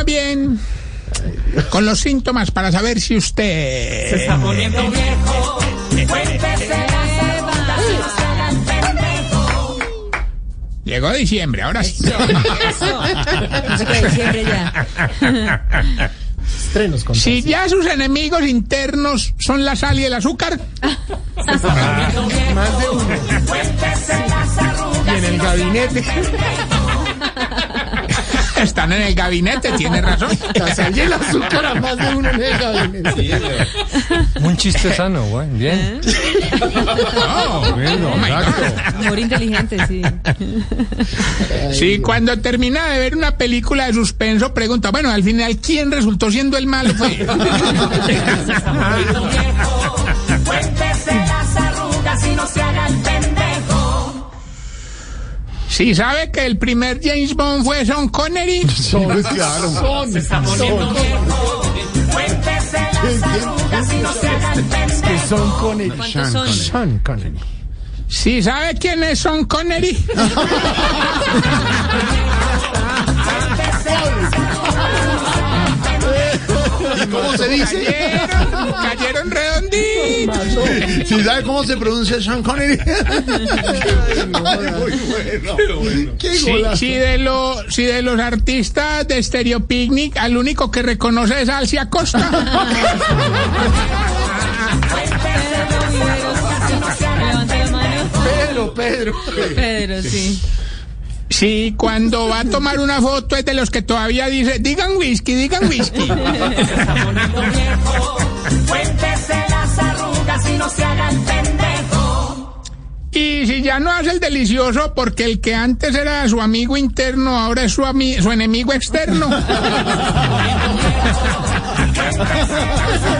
más bien con los síntomas para saber si usted... Se está poniendo viejo. Llegó diciembre, ahora sí. Diciembre ya. Estrenos con Si ya sus enemigos internos son la sal y el azúcar, más de uno. Cuéntese las arrugas Y en el gabinete. Están en el gabinete, tiene razón. El azúcar a más de uno en el gabinete. Un chiste sano, güey. Bien. Oh, Bueno, oh my exacto. Humor inteligente, sí. Sí, cuando termina de ver una película de suspenso, pregunta, bueno, al final, ¿quién resultó siendo el malo? Pues, si sabe que el primer James Bond fue Sean Connery, Son, claro. Son, Está poniendo son, viejo. Cuéntese las arrugas y no se haga el que pendejo. son Connery. ¿Cuántos son? Sean Connery. si sabe quién es Sean Connery, ¿Cómo se dice? cayeron, cayeron. ¿Sí sabe cómo se pronuncia Sean Connery? Muy bueno. Qué de lo- si de los artistas de Stereo Picnic, al único que reconoce es Alcia Costa. Levanta la mano. Pedro, Pedro. Pedro, sí. Si cuando va a tomar una foto es de los que todavía dice, digan whisky, digan whisky. Ya no hace el delicioso porque el que antes era su amigo interno, ahora es su, ami- su enemigo externo.